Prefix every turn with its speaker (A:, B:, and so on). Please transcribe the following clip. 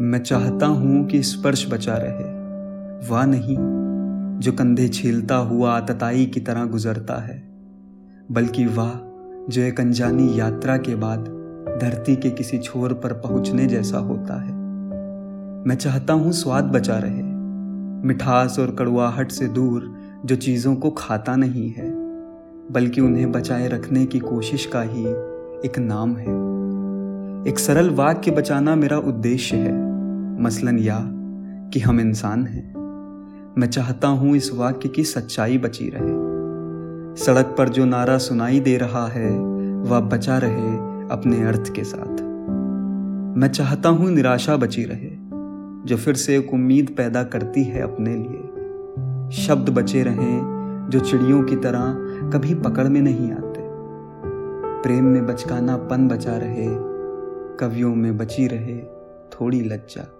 A: मैं चाहता हूँ कि स्पर्श बचा रहे। वाह नहीं, जो कंधे छीलता हुआ आतताई की तरह गुजरता है, बल्कि वाह, जो एक अनजानी यात्रा के बाद धरती के किसी छोर पर पहुँचने जैसा होता है। मैं चाहता हूँ स्वाद बचा रहे, मिठास और कड़वाहट से दूर जो चीज़ों को खाता नहीं है, बल्कि उन्हें बचाए रखने की कोशिश का ही एक नाम है। एक सरल वाक्य बचाना मेरा उद्देश्य है। मसलन या कि हम इंसान हैं। मैं चाहता हूँ इस वाक्य की सच्चाई बची रहे। सड़क पर जो नारा सुनाई दे रहा है, वह बचा रहे अपने अर्थ के साथ। मैं चाहता हूँ निराशा बची रहे, जो फिर से एक उम्मीद पैदा करती है अपने लिए। शब्द बचे रहें, जो चिड़ियों की तरह कभी पकड़ में नहीं आते। प्रेम में बचकाना पन बचा रहे, कवियों में बची रहे थोड़ी लज्जा।